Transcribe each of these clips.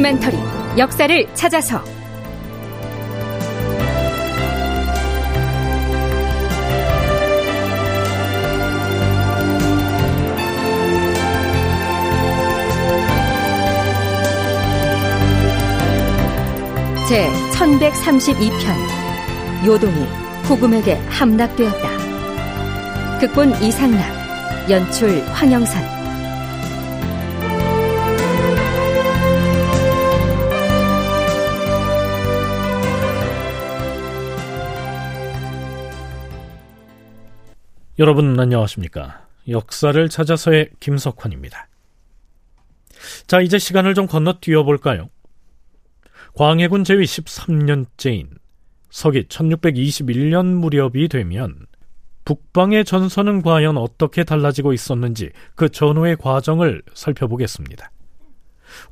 다큐멘터리 역사를 찾아서 제 1132편 요동이 후금에게 함락되었다. 극본 이상락, 연출 황영선. 여러분 안녕하십니까? 역사를 찾아서의 김석환입니다. 자, 이제 시간을 좀 건너뛰어 볼까요? 광해군 제위 13년째인 서기 1621년 무렵이 되면 북방의 전선은 과연 어떻게 달라지고 있었는지 그 전후의 과정을 살펴보겠습니다.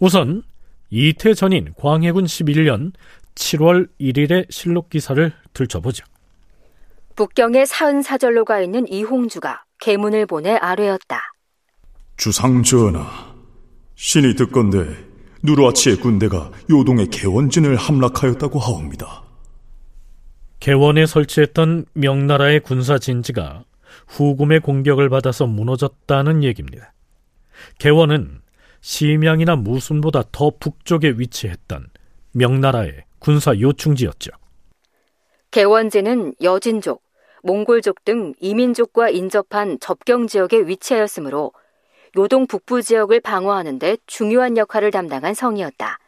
우선 이태 전인 광해군 11년 7월 1일의 실록 기사를 들춰보죠. 북경의 사은사절로 가 있는 이홍주가 계문을 보내 아뢰었다. 주상 전하, 신이 듣건대 누르아치의 군대가 요동의 개원진을 함락하였다고 하옵니다. 개원에 설치했던 명나라의 군사 진지가 후금의 공격을 받아서 무너졌다는 얘기입니다. 개원은 심양이나 무순보다 더 북쪽에 위치했던 명나라의 군사 요충지였죠. 개원지는 여진족, 몽골족 등 이민족과 인접한 접경 지역에 위치하였으므로 요동 북부 지역을 방어하는 데 중요한 역할을 담당한 성이었다.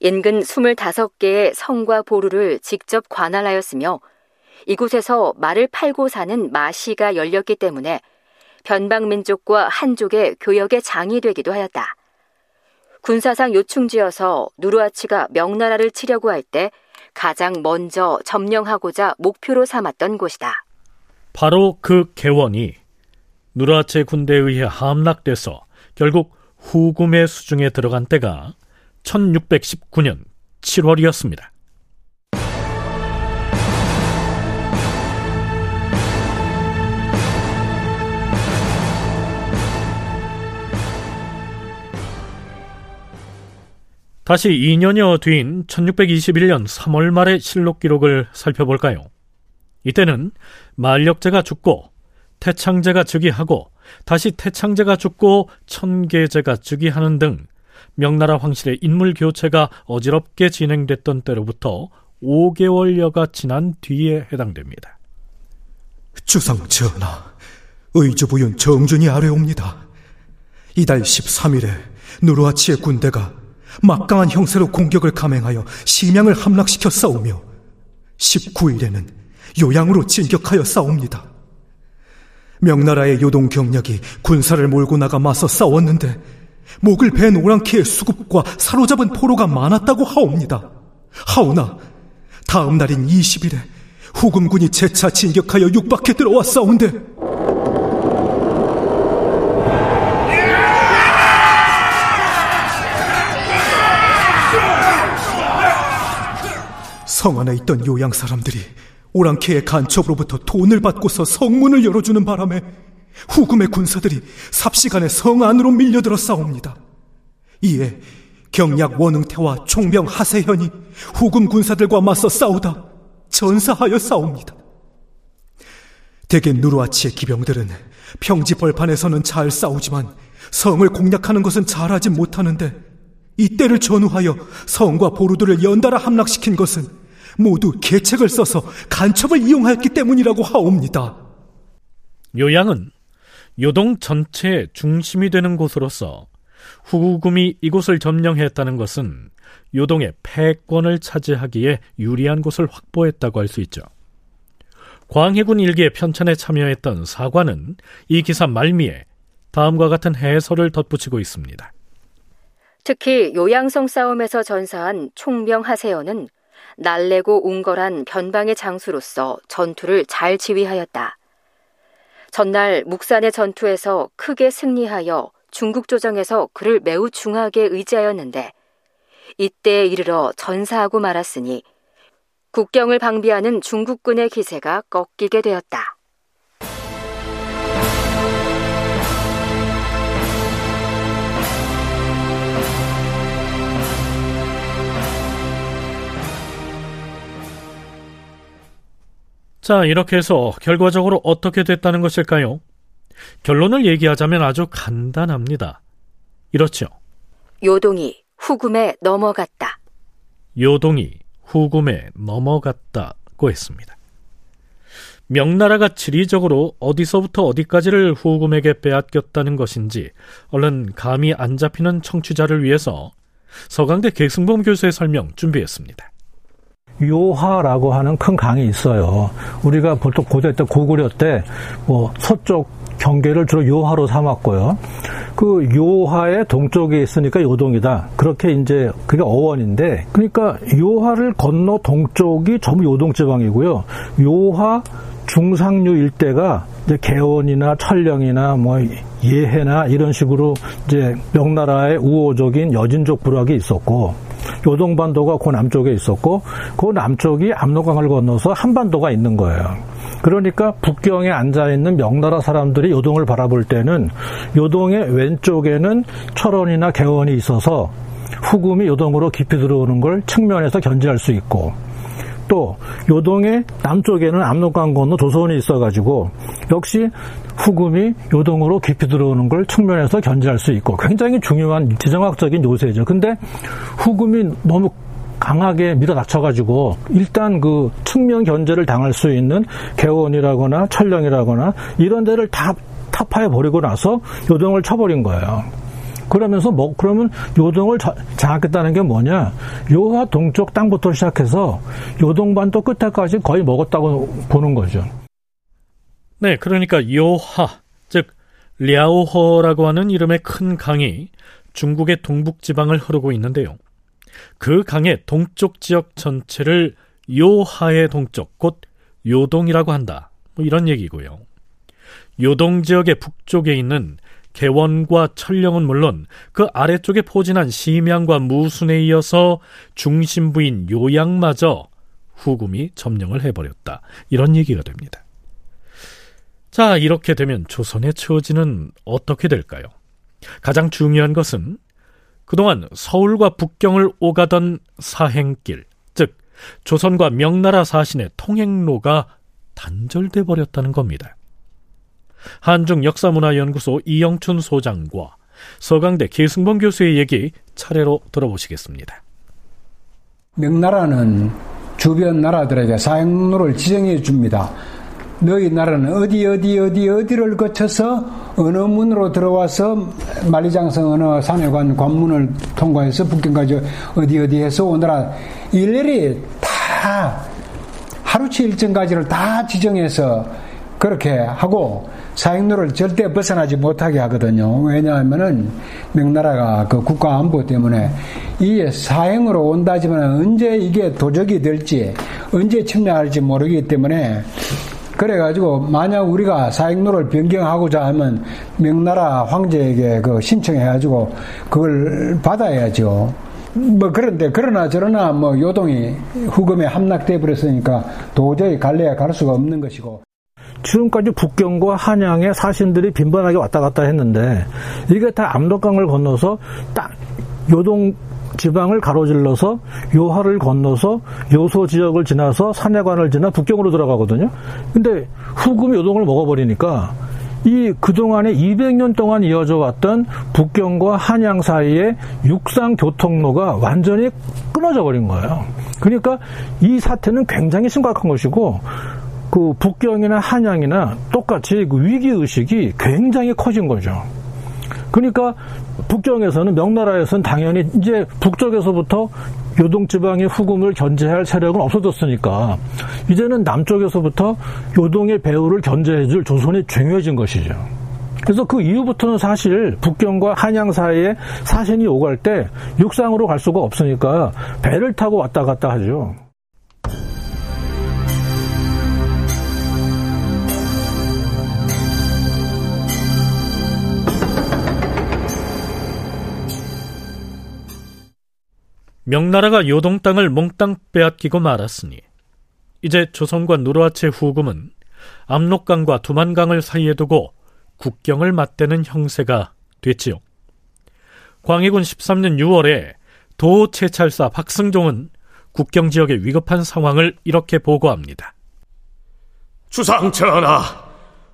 인근 25개의 성과 보루를 직접 관할하였으며 이곳에서 말을 팔고 사는 마시가 열렸기 때문에 변방민족과 한족의 교역의 장이 되기도 하였다. 군사상 요충지여서 누르아치가 명나라를 치려고 할 때 가장 먼저 점령하고자 목표로 삼았던 곳이다. 바로 그 개원이 누라체 군대에 의해 함락돼서 결국 후금의 수중에 들어간 때가 1619년 7월이었습니다. 다시 2년여 뒤인 1621년 3월 말의 실록 기록을 살펴볼까요? 이때는 만력제가 죽고 태창제가 즉위하고 다시 태창제가 죽고 천계제가 즉위하는 등 명나라 황실의 인물 교체가 어지럽게 진행됐던 때로부터 5개월여가 지난 뒤에 해당됩니다. 주상 전하, 의주부윤 정준이 아뢰옵니다. 이달 13일에 누르아치의 군대가 막강한 형세로 공격을 감행하여 심양을 함락시켜 싸우며 19일에는 요양으로 진격하여 싸웁니다. 명나라의 요동 경력이 군사를 몰고 나가 맞서 싸웠는데 목을 벤 오랑캐의 수급과 사로잡은 포로가 많았다고 하옵니다. 하오나 다음 날인 20일에 후금군이 재차 진격하여 육박해 들어와 싸운데 성 안에 있던 요양 사람들이 오랑캐의 간첩으로부터 돈을 받고서 성문을 열어주는 바람에 후금의 군사들이 삽시간에 성 안으로 밀려들어 싸웁니다. 이에 경략 원흥태와 총병 하세현이 후금 군사들과 맞서 싸우다 전사하여 싸웁니다. 대개 누르아치의 기병들은 평지 벌판에서는 잘 싸우지만 성을 공략하는 것은 잘하지 못하는데 이때를 전후하여 성과 보루들을 연달아 함락시킨 것은 모두 계책을 써서 간첩을 이용하였기 때문이라고 하옵니다. 요양은 요동 전체의 중심이 되는 곳으로서 후금이 이곳을 점령했다는 것은 요동의 패권을 차지하기에 유리한 곳을 확보했다고 할 수 있죠. 광해군 일기의 편찬에 참여했던 사관은 이 기사 말미에 다음과 같은 해설을 덧붙이고 있습니다. 특히 요양성 싸움에서 전사한 총병 하세연은 날래고 웅걸한 변방의 장수로서 전투를 잘 지휘하였다. 전날 묵산의 전투에서 크게 승리하여 중국 조정에서 그를 매우 중하게 의지하였는데 이때에 이르러 전사하고 말았으니 국경을 방비하는 중국군의 기세가 꺾이게 되었다. 자, 이렇게 해서 결과적으로 어떻게 됐다는 것일까요? 결론을 얘기하자면 아주 간단합니다. 이렇죠. 요동이 후금에 넘어갔다. 요동이 후금에 넘어갔다고 했습니다. 명나라가 지리적으로 어디서부터 어디까지를 후금에게 빼앗겼다는 것인지 얼른 감이 안 잡히는 청취자를 위해서 서강대 계승범 교수의 설명 준비했습니다. 요하라고 하는 큰 강이 있어요. 우리가 보통 고대 때 고구려 때 뭐 서쪽 경계를 주로 요하로 삼았고요. 그 요하의 동쪽에 있으니까 요동이다. 그렇게 이제 그게 어원인데 그러니까 요하를 건너 동쪽이 전부 요동 지방이고요. 요하 중상류 일대가 이제 개원이나 천령이나 뭐 예해나 이런 식으로 이제 명나라의 우호적인 여진족 부락이 있었고 요동반도가 그 남쪽에 있었고 그 남쪽이 압록강을 건너서 한반도가 있는 거예요. 그러니까 북경에 앉아 있는 명나라 사람들이 요동을 바라볼 때는 요동의 왼쪽에는 철원이나 개원이 있어서 후금이 요동으로 깊이 들어오는 걸 측면에서 견제할 수 있고 또 요동의 남쪽에는 압록강 건너 조선이 있어가지고 역시 후금이 요동으로 깊이 들어오는 걸 측면에서 견제할 수 있고 굉장히 중요한 지정학적인 요새죠. 근데 후금이 너무 강하게 밀어닥쳐가지고 일단 그 측면 견제를 당할 수 있는 개원이라거나 철령이라거나 이런 데를 다 타파해 버리고 나서 요동을 쳐버린 거예요. 그러면서 뭐 그러면 요동을 장악했다는 게 뭐냐? 요하 동쪽 땅부터 시작해서 요동반도 끝에까지 거의 먹었다고 보는 거죠. 네, 그러니까 요하 즉 랴오허라고 하는 이름의 큰 강이 중국의 동북 지방을 흐르고 있는데요. 그 강의 동쪽 지역 전체를 요하의 동쪽 곧 요동이라고 한다. 뭐 이런 얘기고요. 요동 지역의 북쪽에 있는 개원과 철령은 물론 그 아래쪽에 포진한 심양과 무순에 이어서 중심부인 요양마저 후금이 점령을 해버렸다. 이런 얘기가 됩니다. 자, 이렇게 되면 조선의 처지는 어떻게 될까요? 가장 중요한 것은 그동안 서울과 북경을 오가던 사행길, 즉 조선과 명나라 사신의 통행로가 단절돼 버렸다는 겁니다. 한중 역사문화연구소 이영춘 소장과 서강대 계승범 교수의 얘기 차례로 들어보시겠습니다. 명나라는 주변 나라들에게 사행로를 지정해 줍니다. 너희 나라는 어디 어디 어디 어디를 거쳐서 어느 문으로 들어와서 만리장성 어느 산에 관 관문을 통과해서 북경까지 어디 어디 해서 오느라 일일이 다 하루치 일정까지를 다 지정해서 그렇게 하고 사행로를 절대 벗어나지 못하게 하거든요. 왜냐하면은 명나라가 그 국가 안보 때문에 이 사행으로 온다지만 언제 이게 도적이 될지 언제 침략할지 모르기 때문에 그래가지고 만약 우리가 사행로를 변경하고자 하면 명나라 황제에게 그 신청해가지고 그걸 받아야죠. 뭐 그런데 그러나 저러나 뭐 요동이 후금에 함락돼 버렸으니까 도저히 갈래야 갈 수가 없는 것이고. 지금까지 북경과 한양의 사신들이 빈번하게 왔다 갔다 했는데 이게 다 압록강을 건너서 딱 요동 지방을 가로질러서 요하를 건너서 요소 지역을 지나서 산해관을 지나 북경으로 들어가거든요. 근데 후금 요동을 먹어버리니까 이 그동안에 200년 동안 이어져 왔던 북경과 한양 사이의 육상 교통로가 완전히 끊어져 버린 거예요. 그러니까 이 사태는 굉장히 심각한 것이고 그 북경이나 한양이나 똑같이 그 위기 의식이 굉장히 커진 거죠. 그러니까 북경에서는 명나라에서는 당연히 이제 북쪽에서부터 요동지방의 후금을 견제할 세력은 없어졌으니까 이제는 남쪽에서부터 요동의 배후를 견제해줄 조선이 중요해진 것이죠. 그래서 그 이후부터는 사실 북경과 한양 사이에 사신이 오갈 때 육상으로 갈 수가 없으니까 배를 타고 왔다 갔다 하죠. 명나라가 요동 땅을 몽땅 빼앗기고 말았으니 이제 조선과 누르하체 후금은 압록강과 두만강을 사이에 두고 국경을 맞대는 형세가 됐지요. 광해군 13년 6월에 도채찰사 박승종은 국경 지역의 위급한 상황을 이렇게 보고합니다. 주상 전하,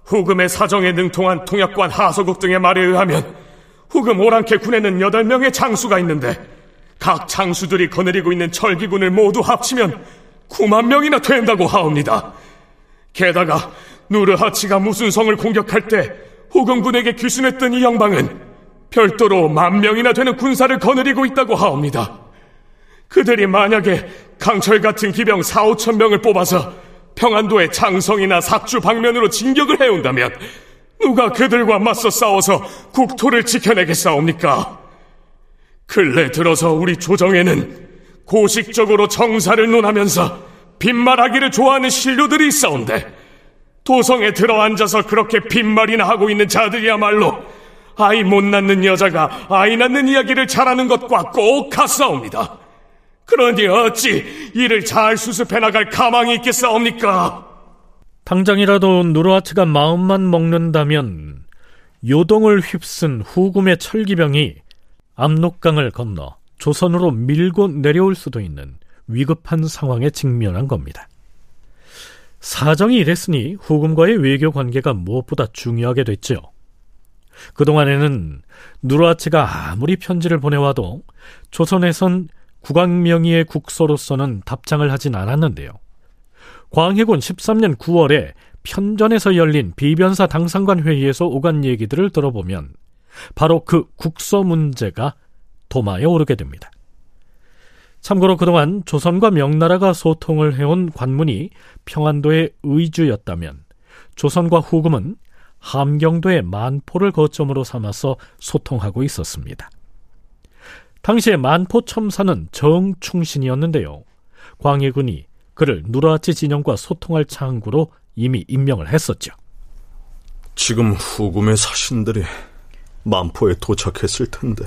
후금의 사정에 능통한 통역관 하서국 등의 말에 의하면 후금 오랑캐 군에는 8명의 장수가 있는데 각 장수들이 거느리고 있는 철기군을 모두 합치면 9만 명이나 된다고 하옵니다. 게다가 누르하치가 무슨 성을 공격할 때 후금군에게 귀순했던 이 영방은 별도로 만 명이나 되는 군사를 거느리고 있다고 하옵니다. 그들이 만약에 강철 같은 기병 4, 5천 명을 뽑아서 평안도의 장성이나 삭주 방면으로 진격을 해온다면 누가 그들과 맞서 싸워서 국토를 지켜내겠사옵니까? 근래 들어서 우리 조정에는 고식적으로 정사를 논하면서 빈말하기를 좋아하는 신료들이 있어온데 도성에 들어앉아서 그렇게 빈말이나 하고 있는 자들이야말로 아이 못 낳는 여자가 아이 낳는 이야기를 잘하는 것과 꼭 같사옵니다. 그러니 어찌 이를 잘 수습해 나갈 가망이 있겠사옵니까? 당장이라도 누르하츠가 마음만 먹는다면 요동을 휩쓴 후금의 철기병이 압록강을 건너 조선으로 밀고 내려올 수도 있는 위급한 상황에 직면한 겁니다. 사정이 이랬으니 후금과의 외교 관계가 무엇보다 중요하게 됐죠. 그동안에는 누르하치가 아무리 편지를 보내와도 조선에선 국왕명의의 국서로서는 답장을 하진 않았는데요. 광해군 13년 9월에 편전에서 열린 비변사 당상관 회의에서 오간 얘기들을 들어보면 바로 그 국서 문제가 도마에 오르게 됩니다. 참고로 그동안 조선과 명나라가 소통을 해온 관문이 평안도의 의주였다면 조선과 후금은 함경도의 만포를 거점으로 삼아서 소통하고 있었습니다. 당시에 만포 첨사는 정충신이었는데요. 광해군이 그를 누라치 진영과 소통할 창구로 이미 임명을 했었죠. 지금 후금의 사신들이 만포에 도착했을 텐데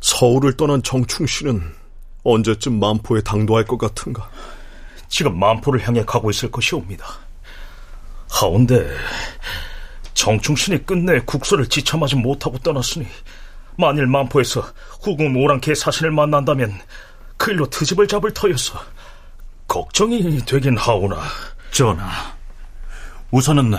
서울을 떠난 정충 씨는 언제쯤 만포에 당도할 것 같은가? 지금 만포를 향해 가고 있을 것이옵니다. 하온데 정충신이 끝내 국서를 지참하지 못하고 떠났으니 만일 만포에서 후궁 오랑캐의 사신을 만난다면 그 일로 트집을 잡을 터여서 걱정이 되긴 하오나 전하 우선은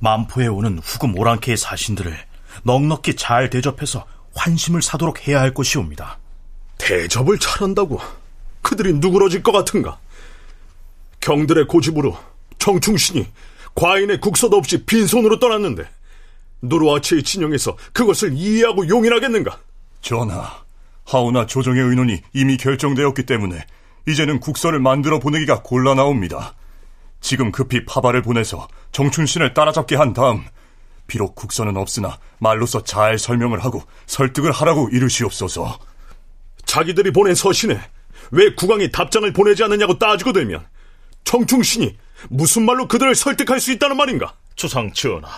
만포에 오는 후금 오랑캐의 사신들을 넉넉히 잘 대접해서 환심을 사도록 해야 할 것이옵니다 대접을 잘한다고 그들이 누그러질 것 같은가? 경들의 고집으로 정충신이 과인의 국서도 없이 빈손으로 떠났는데 노르와치의 진영에서 그것을 이해하고 용인하겠는가? 전하, 하오나 조정의 의논이 이미 결정되었기 때문에 이제는 국서를 만들어 보내기가 곤란하옵니다. 지금 급히 파발을 보내서 정춘신을 따라잡게 한 다음 비록 국서는 없으나 말로써 잘 설명을 하고 설득을 하라고 이르시옵소서. 자기들이 보낸 서신에 왜 국왕이 답장을 보내지 않느냐고 따지고 되면 정충신이 무슨 말로 그들을 설득할 수 있다는 말인가? 주상 전하,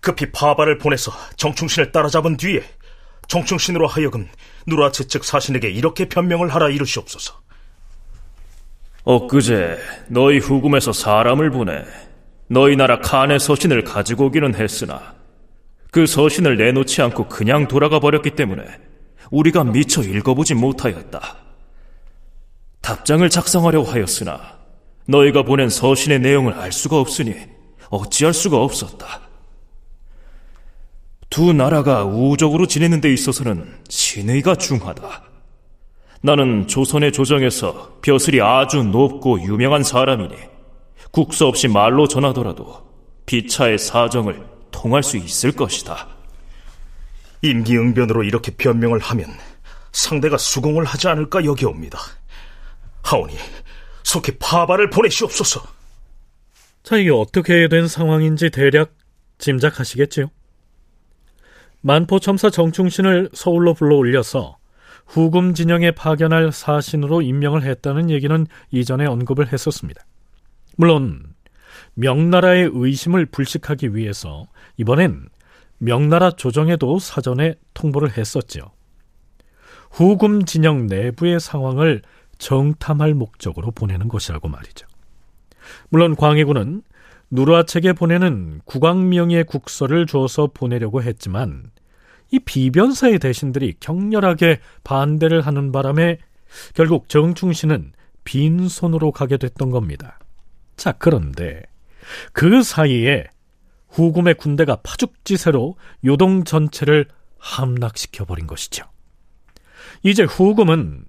급히 파발을 보내서 정충신을 따라잡은 뒤에 정충신으로 하여금 누라츠 측 사신에게 이렇게 변명을 하라 이르시옵소서. 엊그제 너희 후금에서 사람을 보내 너희 나라 칸의 서신을 가지고 오기는 했으나 그 서신을 내놓지 않고 그냥 돌아가 버렸기 때문에 우리가 미처 읽어보지 못하였다. 답장을 작성하려고 하였으나 너희가 보낸 서신의 내용을 알 수가 없으니 어찌할 수가 없었다. 두 나라가 우호적으로 지내는 데 있어서는 신의가 중하다. 나는 조선의 조정에서 벼슬이 아주 높고 유명한 사람이니 국서 없이 말로 전하더라도 비차의 사정을 통할 수 있을 것이다. 임기응변으로 이렇게 변명을 하면 상대가 수긍을 하지 않을까 여겨옵니다. 하오니 속히 파발을 보내시옵소서. 자, 이게 어떻게 된 상황인지 대략 짐작하시겠지요? 만포 첨사 정충신을 서울로 불러 올려서 후금 진영에 파견할 사신으로 임명을 했다는 얘기는 이전에 언급을 했었습니다. 물론 명나라의 의심을 불식하기 위해서 이번엔 명나라 조정에도 사전에 통보를 했었죠. 후금 진영 내부의 상황을 정탐할 목적으로 보내는 것이라고 말이죠. 물론 광해군은 누르하책에 보내는 국왕명의 국서를 줘서 보내려고 했지만 이 비변사의 대신들이 격렬하게 반대를 하는 바람에 결국 정충신은 빈손으로 가게 됐던 겁니다. 자, 그런데 그 사이에 후금의 군대가 파죽지세로 요동 전체를 함락시켜버린 것이죠. 이제 후금은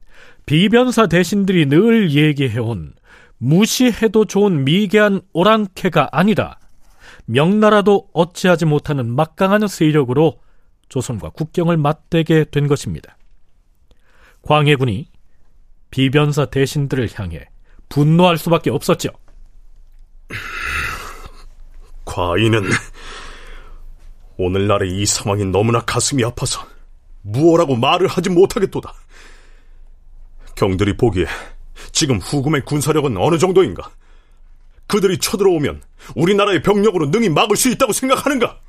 비변사 대신들이 늘 얘기해온 무시해도 좋은 미개한 오랑캐가 아니라 명나라도 어찌하지 못하는 막강한 세력으로 조선과 국경을 맞대게 된 것입니다. 광해군이 비변사 대신들을 향해 분노할 수밖에 없었죠. 과인은 오늘날의 이 상황이 너무나 가슴이 아파서 무엇라고 말을 하지 못하겠도다. 경들이 보기에 지금 후금의 군사력은 어느 정도인가? 그들이 쳐들어오면 우리나라의 병력으로 능히 막을 수 있다고 생각하는가?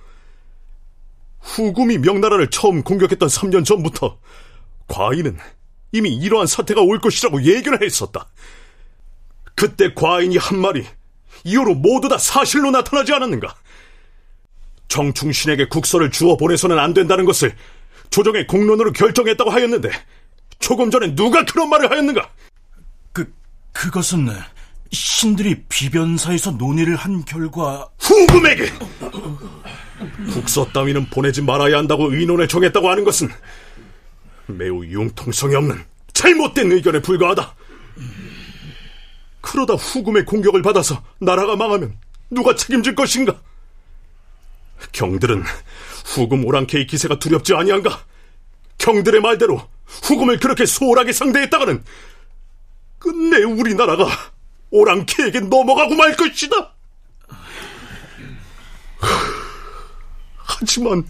후금이 명나라를 처음 공격했던 3년 전부터 과인은 이미 이러한 사태가 올 것이라고 예견을 했었다. 그때 과인이 한 말이 이후로 모두 다 사실로 나타나지 않았는가? 정충신에게 국서를 주어 보내서는 안 된다는 것을 조정의 공론으로 결정했다고 하였는데 조금 전에 누가 그런 말을 하였는가? 그 그것은 신들이 비변사에서 논의를 한 결과 후금에게 국서 따위는 보내지 말아야 한다고 의논을 정했다고 하는 것은 매우 융통성이 없는 잘못된 의견에 불과하다. 그러다 후금의 공격을 받아서 나라가 망하면 누가 책임질 것인가? 경들은 후금 오랑캐의 기세가 두렵지 아니한가? 경들의 말대로 후금을 그렇게 소홀하게 상대했다가는 끝내 우리나라가 오랑캐에게 넘어가고 말 것이다. 하지만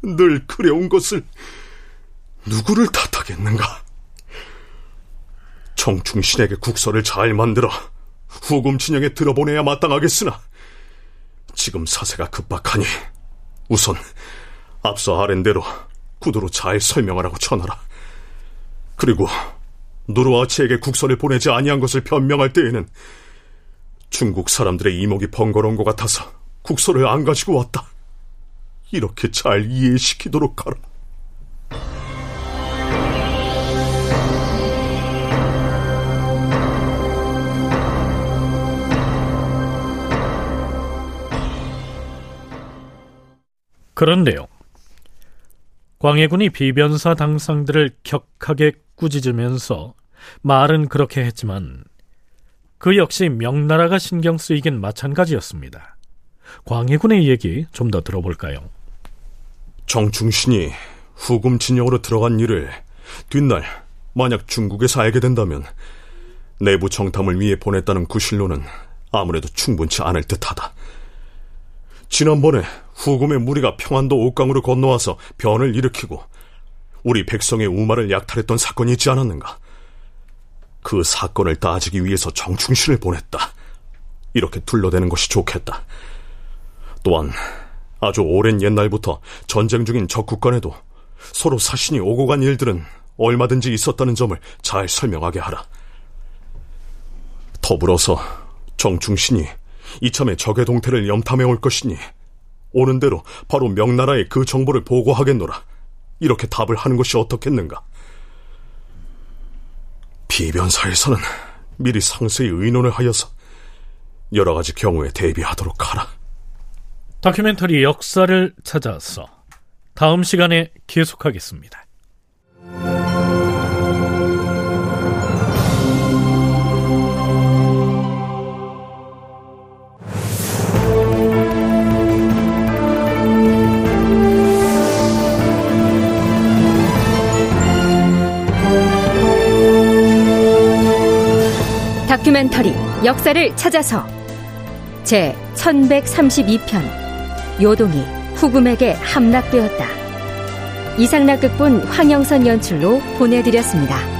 늘 그래온 것을 누구를 탓하겠는가? 정충신에게 국서를 잘 만들어 후금 진영에 들어보내야 마땅하겠으나 지금 사세가 급박하니 우선 앞서 아랜대로 구두로 잘 설명하라고 전하라. 그리고 누르아치에게 국서를 보내지 아니한 것을 변명할 때에는 중국 사람들의 이목이 번거로운 것 같아서 국서를 안 가지고 왔다. 이렇게 잘 이해시키도록 하라. 그런데요. 광해군이 비변사 당상들을 격하게 꾸짖으면서 말은 그렇게 했지만 그 역시 명나라가 신경 쓰이긴 마찬가지였습니다. 광해군의 얘기 좀 더 들어볼까요? 정충신이 후금 진영으로 들어간 일을 뒷날 만약 중국에서 알게 된다면 내부 정탐을 위해 보냈다는 구실로는 아무래도 충분치 않을 듯하다. 지난번에 후금의 무리가 평안도 옥강으로 건너와서 변을 일으키고 우리 백성의 우마를 약탈했던 사건이 있지 않았는가? 그 사건을 따지기 위해서 정충신을 보냈다. 이렇게 둘러대는 것이 좋겠다. 또한 아주 오랜 옛날부터 전쟁 중인 적국 간에도 서로 사신이 오고 간 일들은 얼마든지 있었다는 점을 잘 설명하게 하라. 더불어서 정충신이 이참에 적의 동태를 염탐해 올 것이니 오는 대로 바로 명나라에 그 정보를 보고하겠노라. 이렇게 답을 하는 것이 어떻겠는가? 비변사에서는 미리 상세히 의논을 하여서 여러 가지 경우에 대비하도록 하라. 다큐멘터리 역사를 찾아서 다음 시간에 계속하겠습니다. 다큐멘터리 역사를 찾아서 제 1132편 요동이 후금에게 함락되었다. 이상락극본 황영선 연출로 보내드렸습니다.